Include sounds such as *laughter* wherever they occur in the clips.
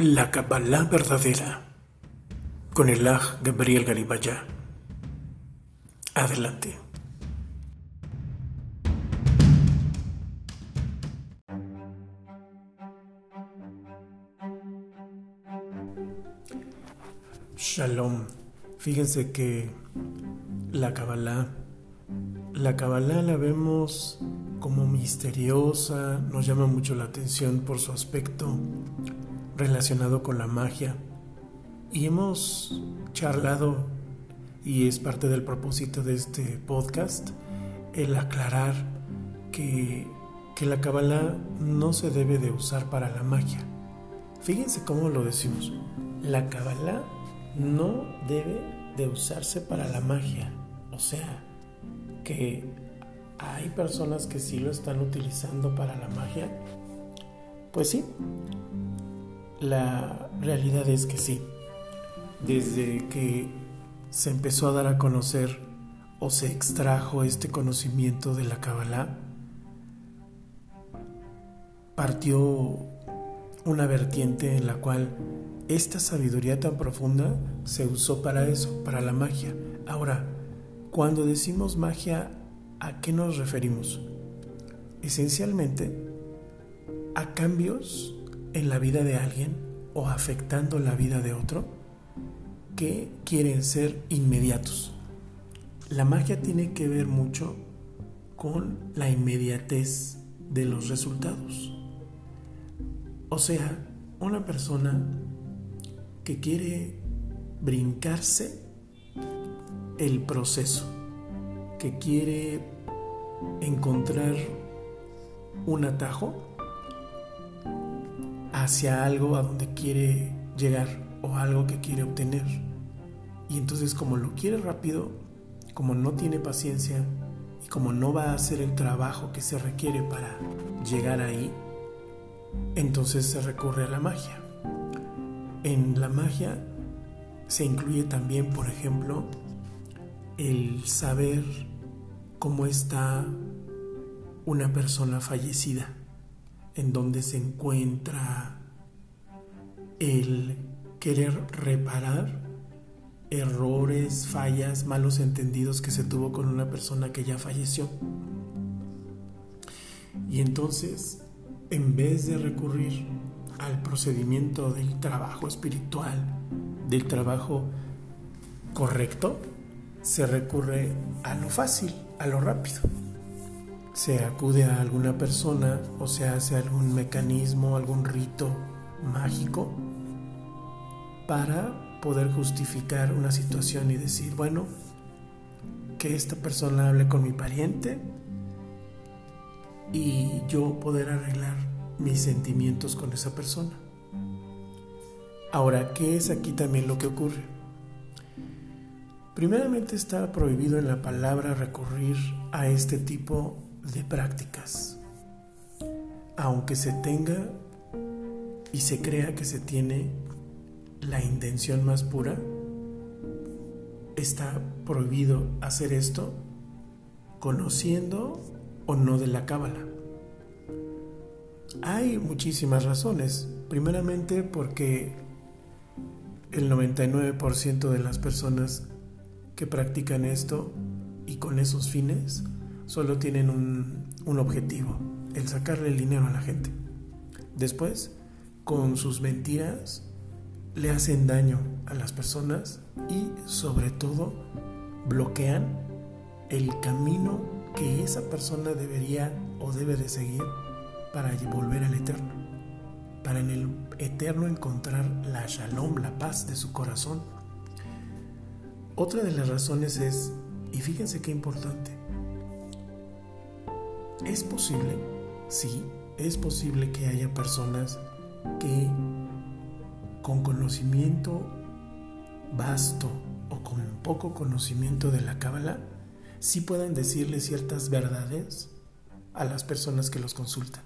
La Kabbalah verdadera con el Aj Gabriel Garibaya. Adelante. Shalom. Fíjense que la Kabbalah, la Kabbalah la vemos como misteriosa, nos llama mucho la atención por su aspecto relacionado con la magia. Y hemos charlado, y es parte del propósito de este podcast, el aclarar que, que la Kabbalah no se debe de usar para la magia. Fíjense cómo lo decimos. La Kabbalah no debe de usarse para la magia. O sea, que hay personas que sí lo están utilizando para la magia. Pues sí, la realidad es que sí. Desde que se empezó a dar a conocer o se extrajo este conocimiento de la Kabbalah, partió una vertiente en la cual esta sabiduría tan profunda se usó para eso, para la magia. Ahora, cuando decimos magia, ¿a qué nos referimos? Esencialmente a cambios en la vida de alguien o afectando la vida de otro que quieren ser inmediatos. La magia tiene que ver mucho con la inmediatez de los resultados. O sea, una persona que quiere brincarse el proceso, que quiere encontrar un atajo hacia algo a donde quiere llegar o algo que quiere obtener. Y entonces como lo quiere rápido, como no tiene paciencia y como no va a hacer el trabajo que se requiere para llegar ahí, entonces se recurre a la magia. En la magia se incluye también, por ejemplo, el saber cómo está una persona fallecida, en dónde se encuentra, el querer reparar errores, fallas, malos entendidos que se tuvo con una persona que ya falleció. Y entonces, en vez de recurrir al procedimiento del trabajo espiritual, del trabajo correcto, se recurre a lo fácil, a lo rápido. Se acude a alguna persona o se hace algún mecanismo, algún rito mágico para poder justificar una situación y decir, bueno, que esta persona hable con mi pariente y yo poder arreglar mis sentimientos con esa persona. Ahora, ¿qué es aquí también lo que ocurre? Primeramente está prohibido en la palabra recurrir a este tipo de prácticas, aunque se tenga y se crea que se tiene la intención más pura, está prohibido hacer esto conociendo o no de la cábala. Hay muchísimas razones. Primeramente porque el 99% de las personas que practican esto y con esos fines solo tienen un, un objetivo, el sacarle el dinero a la gente. Después, con sus mentiras, le hacen daño a las personas y sobre todo bloquean el camino que esa persona debería o debe de seguir para volver al eterno, para en el eterno encontrar la shalom, la paz de su corazón. Otra de las razones es, y fíjense qué importante, es posible, sí, es posible que haya personas que con conocimiento vasto o con poco conocimiento de la Cábala, sí puedan decirle ciertas verdades a las personas que los consultan.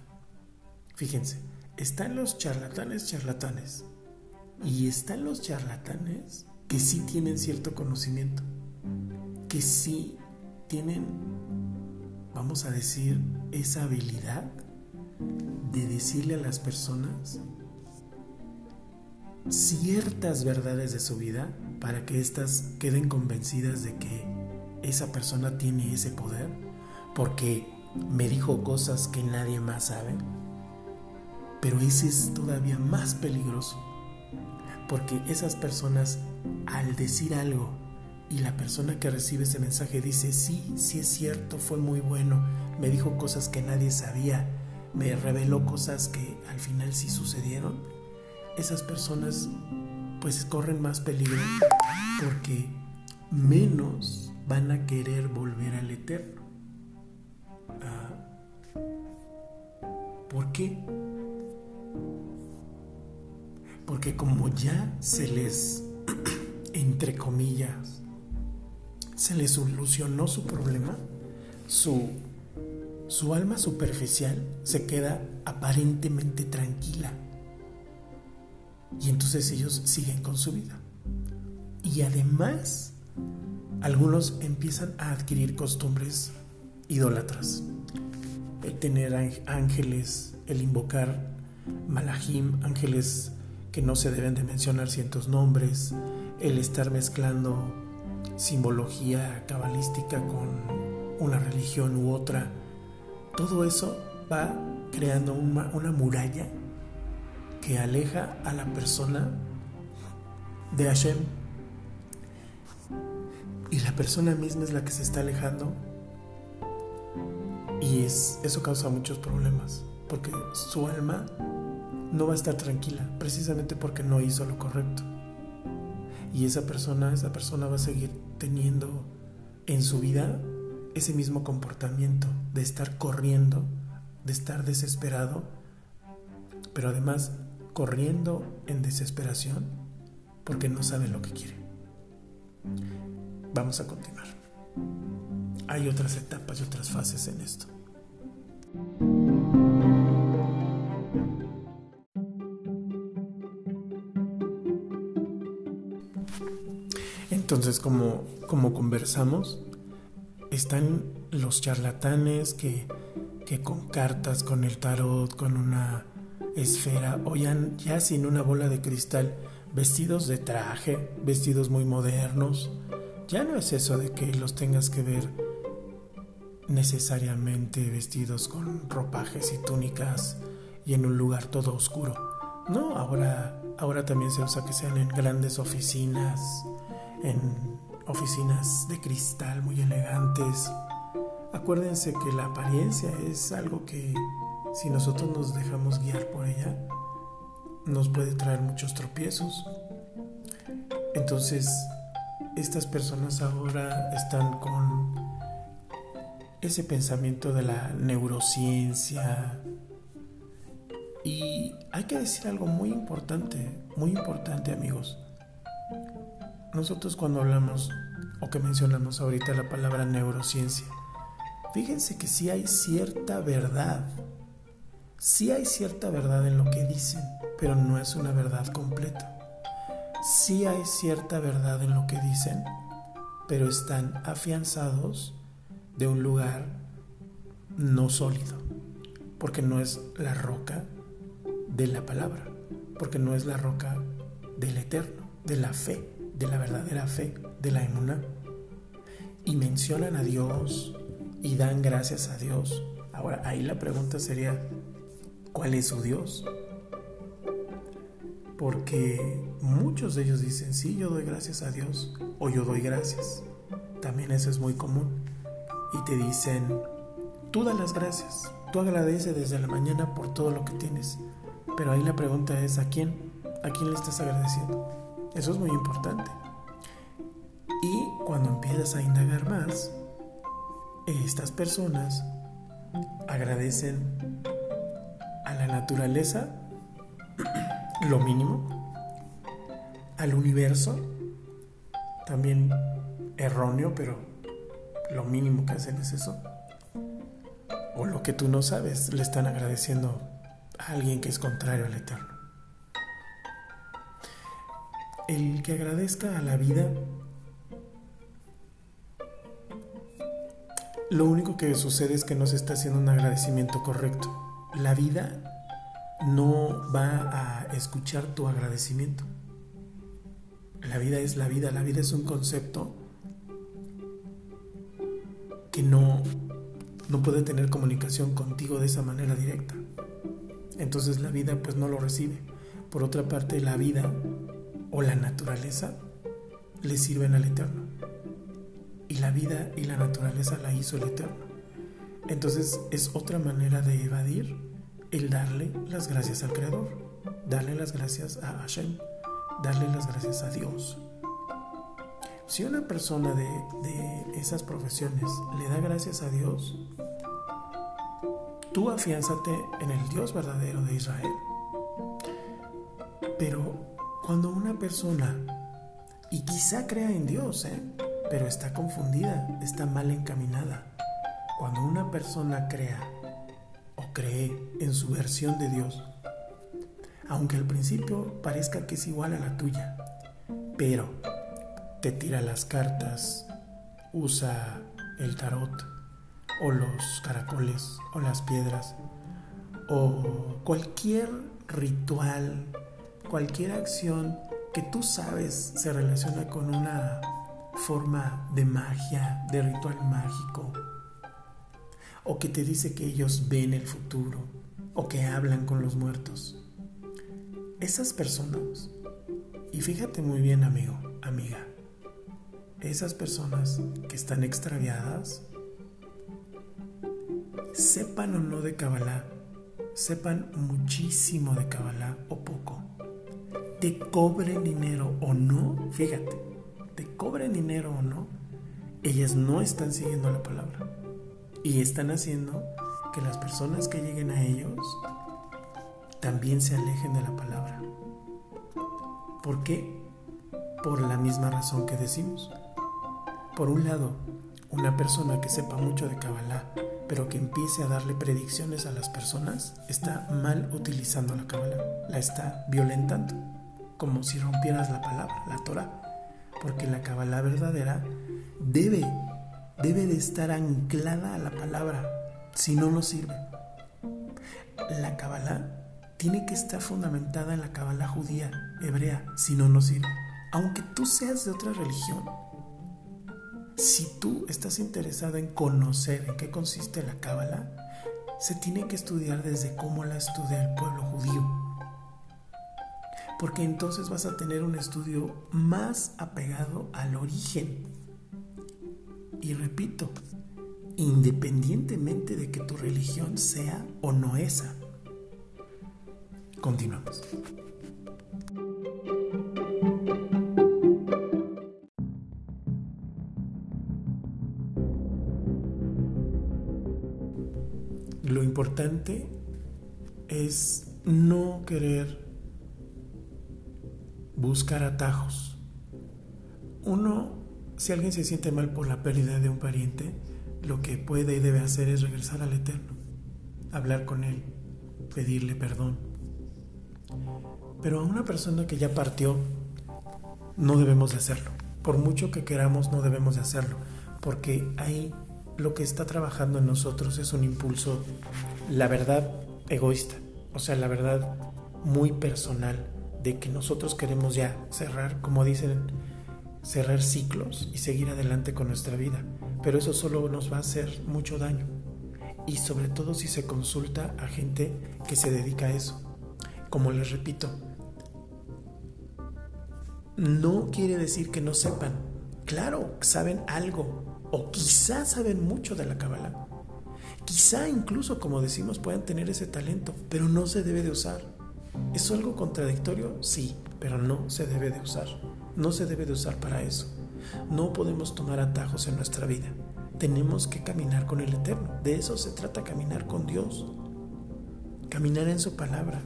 Fíjense, están los charlatanes charlatanes y están los charlatanes que sí tienen cierto conocimiento, que sí tienen, vamos a decir, esa habilidad de decirle a las personas ciertas verdades de su vida para que éstas queden convencidas de que esa persona tiene ese poder porque me dijo cosas que nadie más sabe. Pero ese es todavía más peligroso porque esas personas al decir algo y la persona que recibe ese mensaje dice, sí, sí es cierto, fue muy bueno, me dijo cosas que nadie sabía, me reveló cosas que al final sí sucedieron, esas personas pues corren más peligro porque menos van a querer volver al eterno. Ah, ¿Por qué? Porque como ya se les, *clears throat* entre comillas, se le solucionó su problema, su, su alma superficial se queda aparentemente tranquila. Y entonces ellos siguen con su vida. Y además, algunos empiezan a adquirir costumbres idólatras. El tener ángeles, el invocar malahim, ángeles que no se deben de mencionar ciertos nombres, el estar mezclando simbología cabalística con una religión u otra, todo eso va creando una, muralla que aleja a la persona de Hashem. Y la persona misma es la que se está alejando. Y es, eso causa muchos problemas, porque su alma no va a estar tranquila, precisamente porque no hizo lo correcto. Y esa persona, esa persona va a seguir teniendo en su vida ese mismo comportamiento de estar corriendo, de estar desesperado, pero además corriendo en desesperación porque no sabe lo que quiere. Vamos a continuar. Hay otras etapas y otras fases en esto. Entonces, como, conversamos, están los charlatanes que, que con cartas, con el tarot, con una esfera, o ya, sin una bola de cristal, vestidos de traje, vestidos muy modernos. Ya no es eso de que los tengas que ver necesariamente vestidos con ropajes y túnicas y en un lugar todo oscuro. No, ahora, ahora también se usa que sean en grandes oficinas, en oficinas de cristal muy elegantes. Acuérdense que la apariencia es algo que si nosotros nos dejamos guiar por ella, nos puede traer muchos tropiezos. Entonces, estas personas ahora están con ese pensamiento de la neurociencia. Y hay que decir algo muy importante, muy importante amigos. Nosotros cuando hablamos o que mencionamos ahorita la palabra neurociencia, fíjense que sí hay cierta verdad, sí hay cierta verdad en lo que dicen, pero no es una verdad completa. Sí hay cierta verdad en lo que dicen, pero están afianzados de un lugar no sólido, porque no es la roca de la palabra, porque no es la roca del eterno, de la fe de la verdadera fe, de la emuna, y mencionan a Dios y dan gracias a Dios. Ahora, ahí la pregunta sería, ¿cuál es su Dios? Porque muchos de ellos dicen, sí, yo doy gracias a Dios o yo doy gracias. También eso es muy común. Y te dicen, tú da las gracias, tú agradece desde la mañana por todo lo que tienes. Pero ahí la pregunta es, ¿a quién? ¿A quién le estás agradeciendo? Eso es muy importante. Y cuando empiezas a indagar más, estas personas agradecen a la naturaleza *clears throat* lo mínimo, al universo, también erróneo, pero lo mínimo que hacen es eso. O lo que tú no sabes, le están agradeciendo a alguien que es contrario al eterno. El que agradezca a la vida, lo único que sucede es que no se está haciendo un agradecimiento correcto. La vida no va a escuchar tu agradecimiento. La vida es la vida, la vida es un concepto que no, no puede tener comunicación contigo de esa manera directa. Entonces la vida pues no lo recibe. Por otra parte, la vida o la naturaleza le sirven al Eterno. Y la vida y la naturaleza la hizo el Eterno. Entonces es otra manera de evadir el darle las gracias al Creador, darle las gracias a Hashem, darle las gracias a Dios. Si una persona de, de esas profesiones le da gracias a Dios, tú afiánzate en el Dios verdadero de Israel. Pero cuando una persona, y quizá crea en Dios, ¿eh? pero está confundida, está mal encaminada, cuando una persona crea o cree en su versión de Dios, aunque al principio parezca que es igual a la tuya, pero te tira las cartas, usa el tarot o los caracoles o las piedras o cualquier ritual, cualquier acción que tú sabes se relaciona con una forma de magia, de ritual mágico, o que te dice que ellos ven el futuro, o que hablan con los muertos. Esas personas, y fíjate muy bien amigo, amiga, esas personas que están extraviadas, sepan o no de Kabbalah, sepan muchísimo de Kabbalah o poco, te cobren dinero o no, fíjate, te cobren dinero o no, ellas no están siguiendo la palabra y están haciendo que las personas que lleguen a ellos también se alejen de la palabra. ¿Por qué? Por la misma razón que decimos. Por un lado, una persona que sepa mucho de Kabbalah, pero que empiece a darle predicciones a las personas, está mal utilizando la Kabbalah, la está violentando, como si rompieras la palabra, la Torah, porque la Kabbalah verdadera debe debe de estar anclada a la palabra, si no, no sirve. La Kabbalah tiene que estar fundamentada en la Kabbalah judía, hebrea, si no, no sirve. Aunque tú seas de otra religión, si tú estás interesado en conocer en qué consiste la Kabbalah, se tiene que estudiar desde cómo la estudia el pueblo judío. Porque entonces vas a tener un estudio más apegado al origen y repito, independientemente de que tu religión sea o no esa. Continuamos. Lo importante es no querer buscar atajos. Uno si alguien se siente mal por la pérdida de un pariente, lo que puede y debe hacer es regresar al Eterno, hablar con Él, pedirle perdón. Pero a una persona que ya partió, no debemos de hacerlo. Por mucho que queramos, no debemos de hacerlo, porque ahí lo que está trabajando en nosotros es un impulso, la verdad, egoísta, o sea, la verdad muy personal, de que nosotros queremos ya cerrar, como dicen cerrar ciclos y seguir adelante con nuestra vida, pero eso solo nos va a hacer mucho daño. Y sobre todo si se consulta a gente que se dedica a eso. Como les repito, no quiere decir que no sepan. Claro, saben algo o quizá saben mucho de la Kabbalah. Quizá incluso, como decimos, puedan tener ese talento, pero no se debe de usar. ¿Es algo contradictorio? Sí, pero no se debe de usar no se debe de usar para eso. No podemos tomar atajos en nuestra vida. Tenemos que caminar con el Eterno. De eso se trata caminar con Dios. Caminar en su palabra.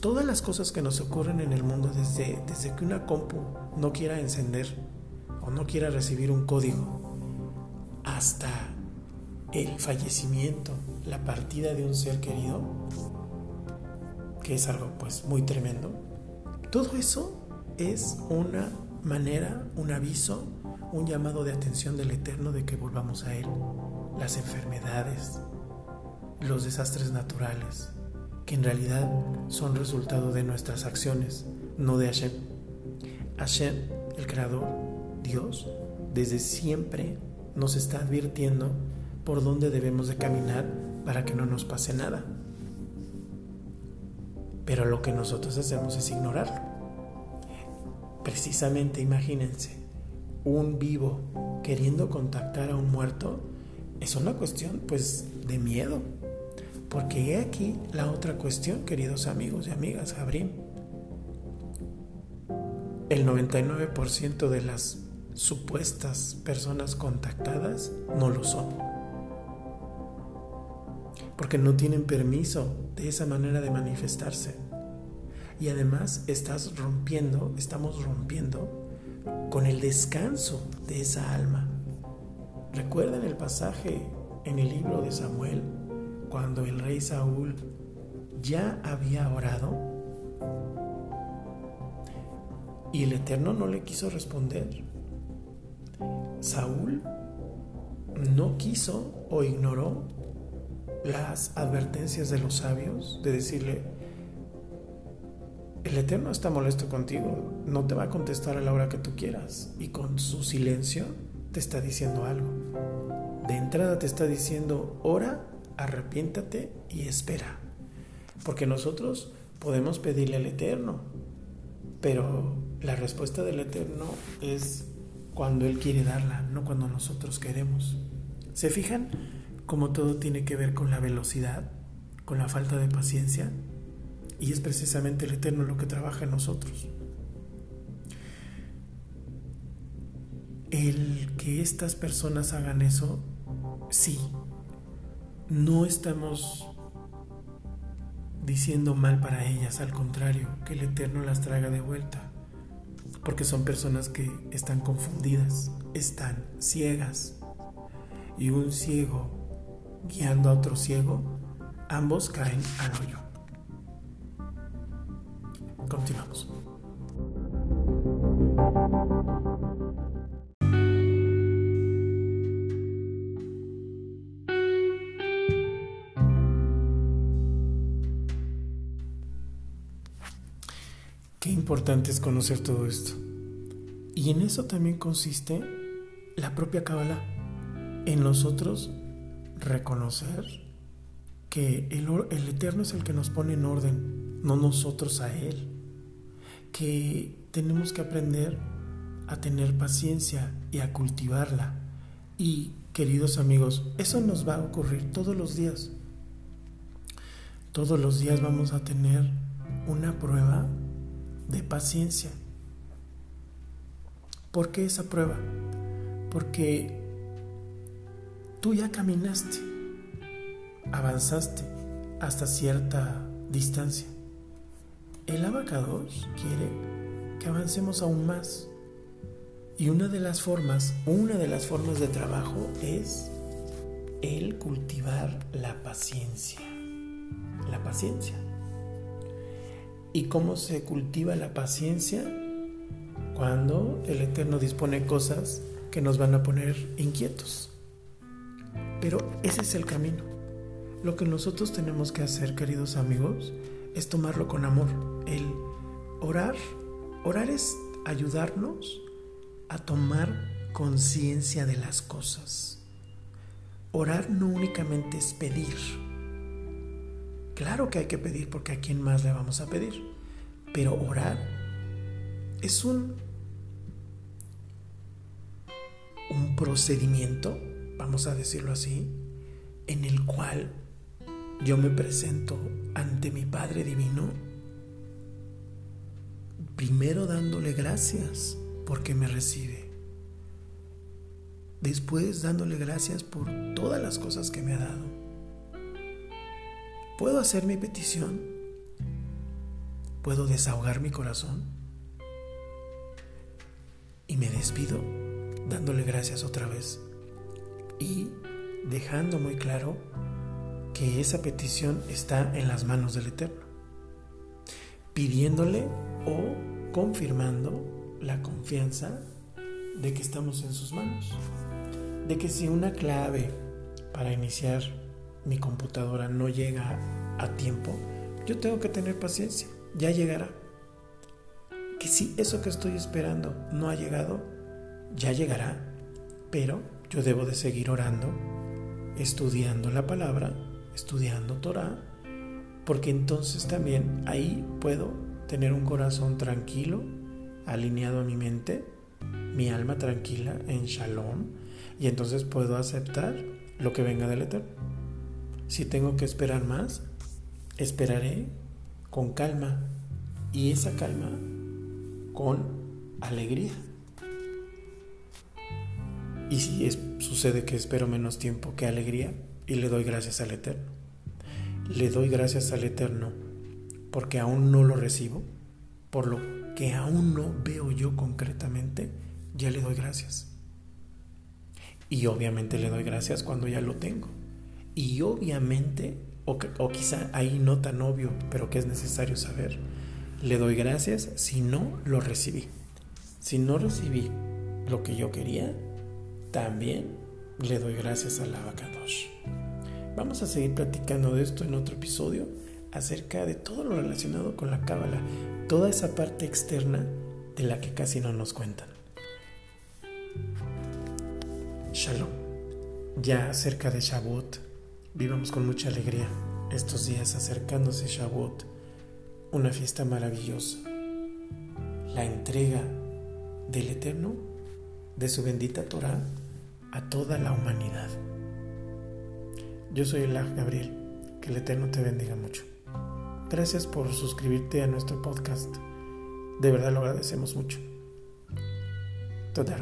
Todas las cosas que nos ocurren en el mundo, desde, desde que una compu no quiera encender o no quiera recibir un código, hasta el fallecimiento, la partida de un ser querido, que es algo pues muy tremendo, todo eso es una manera, un aviso, un llamado de atención del Eterno de que volvamos a Él. Las enfermedades, los desastres naturales, que en realidad son resultado de nuestras acciones, no de Hashem. Hashem, el Creador, Dios, desde siempre nos está advirtiendo por dónde debemos de caminar para que no nos pase nada. Pero lo que nosotros hacemos es ignorarlo. Precisamente, imagínense, un vivo queriendo contactar a un muerto es una cuestión pues de miedo. Porque he aquí la otra cuestión, queridos amigos y amigas, Gabriel. El 99% de las supuestas personas contactadas no lo son. Porque no tienen permiso de esa manera de manifestarse. Y además estás rompiendo, estamos rompiendo con el descanso de esa alma. ¿Recuerdan el pasaje en el libro de Samuel cuando el rey Saúl ya había orado? Y el Eterno no le quiso responder. Saúl no quiso o ignoró las advertencias de los sabios de decirle, el Eterno está molesto contigo, no te va a contestar a la hora que tú quieras y con su silencio te está diciendo algo. De entrada te está diciendo, ora, arrepiéntate y espera. Porque nosotros podemos pedirle al Eterno, pero la respuesta del Eterno es cuando Él quiere darla, no cuando nosotros queremos. ¿Se fijan cómo todo tiene que ver con la velocidad, con la falta de paciencia? Y es precisamente el Eterno lo que trabaja en nosotros. El que estas personas hagan eso, sí, no estamos diciendo mal para ellas, al contrario, que el Eterno las traiga de vuelta porque son personas que están confundidas, están ciegas. Y un ciego guiando a otro ciego, ambos caen al hoyo. Continuamos. Qué importante es conocer todo esto. Y en eso también consiste la propia Kabbalah. En nosotros reconocer que el, el, Eterno es el que nos pone en orden, no nosotros a Él. Que tenemos que aprender a tener paciencia y a cultivarla. Y, queridos amigos, eso nos va a ocurrir todos los días. Todos los días vamos a tener una prueba de paciencia. ¿Por qué esa prueba? Porque tú ya caminaste, avanzaste hasta cierta distancia. El abacados quiere que avancemos aún más. Y una de las formas, una de las formas de trabajo es el cultivar la paciencia. La paciencia. ¿Y cómo se cultiva la paciencia? Cuando el Eterno dispone cosas que nos van a poner inquietos. Pero ese es el camino. Lo que nosotros tenemos que hacer, queridos amigos, es tomarlo con amor. El orar, orar es ayudarnos a tomar conciencia de las cosas. Orar no únicamente es pedir, Claro que hay que pedir porque a quién más le vamos a pedir. Pero orar es un, un procedimiento, vamos a decirlo así, en el cual yo me presento ante mi Padre Divino, primero dándole gracias porque me recibe, después dándole gracias por todas las cosas que me ha dado ¿Puedo hacer mi petición? ¿Puedo desahogar mi corazón? Y me despido dándole gracias otra vez y dejando muy claro que esa petición está en las manos del Eterno, pidiéndole o confirmando la confianza de que estamos en sus manos, de que si una clave para iniciar mi computadora no llega a tiempo, yo tengo que tener paciencia, ya llegará. que si eso que estoy esperando no ha llegado, ya llegará, pero yo debo de seguir orando, estudiando la palabra, estudiando Torah, porque entonces también ahí puedo tener un corazón tranquilo, alineado a mi mente, mi alma tranquila en shalom, y entonces puedo aceptar lo que venga del Eterno. Si tengo que esperar más, esperaré con calma y esa calma con alegría. Y si sucede que espero menos tiempo que alegría y le doy gracias al Eterno. Le doy gracias al Eterno porque aún no lo recibo, por lo que aún no veo yo concretamente, ya le doy gracias. Y obviamente le doy gracias cuando ya lo tengo. Y obviamente, o quizá ahí no tan obvio, pero que es necesario saber, le doy gracias si no lo recibí. Si no recibí lo que yo quería, también le doy gracias al Abacadosh. Vamos a seguir platicando de esto en otro episodio acerca de todo lo relacionado con la cábala, toda esa parte externa de la que casi no nos cuentan. Shalom. Ya cerca de Shavuot, vivamos con mucha alegría estos días acercándose Shavuot, una fiesta maravillosa. La entrega del Eterno, de su bendita Torah, a toda la humanidad. Yo soy el Gabriel, que el Eterno te bendiga mucho. Gracias por suscribirte a nuestro podcast. De verdad lo agradecemos mucho. Toda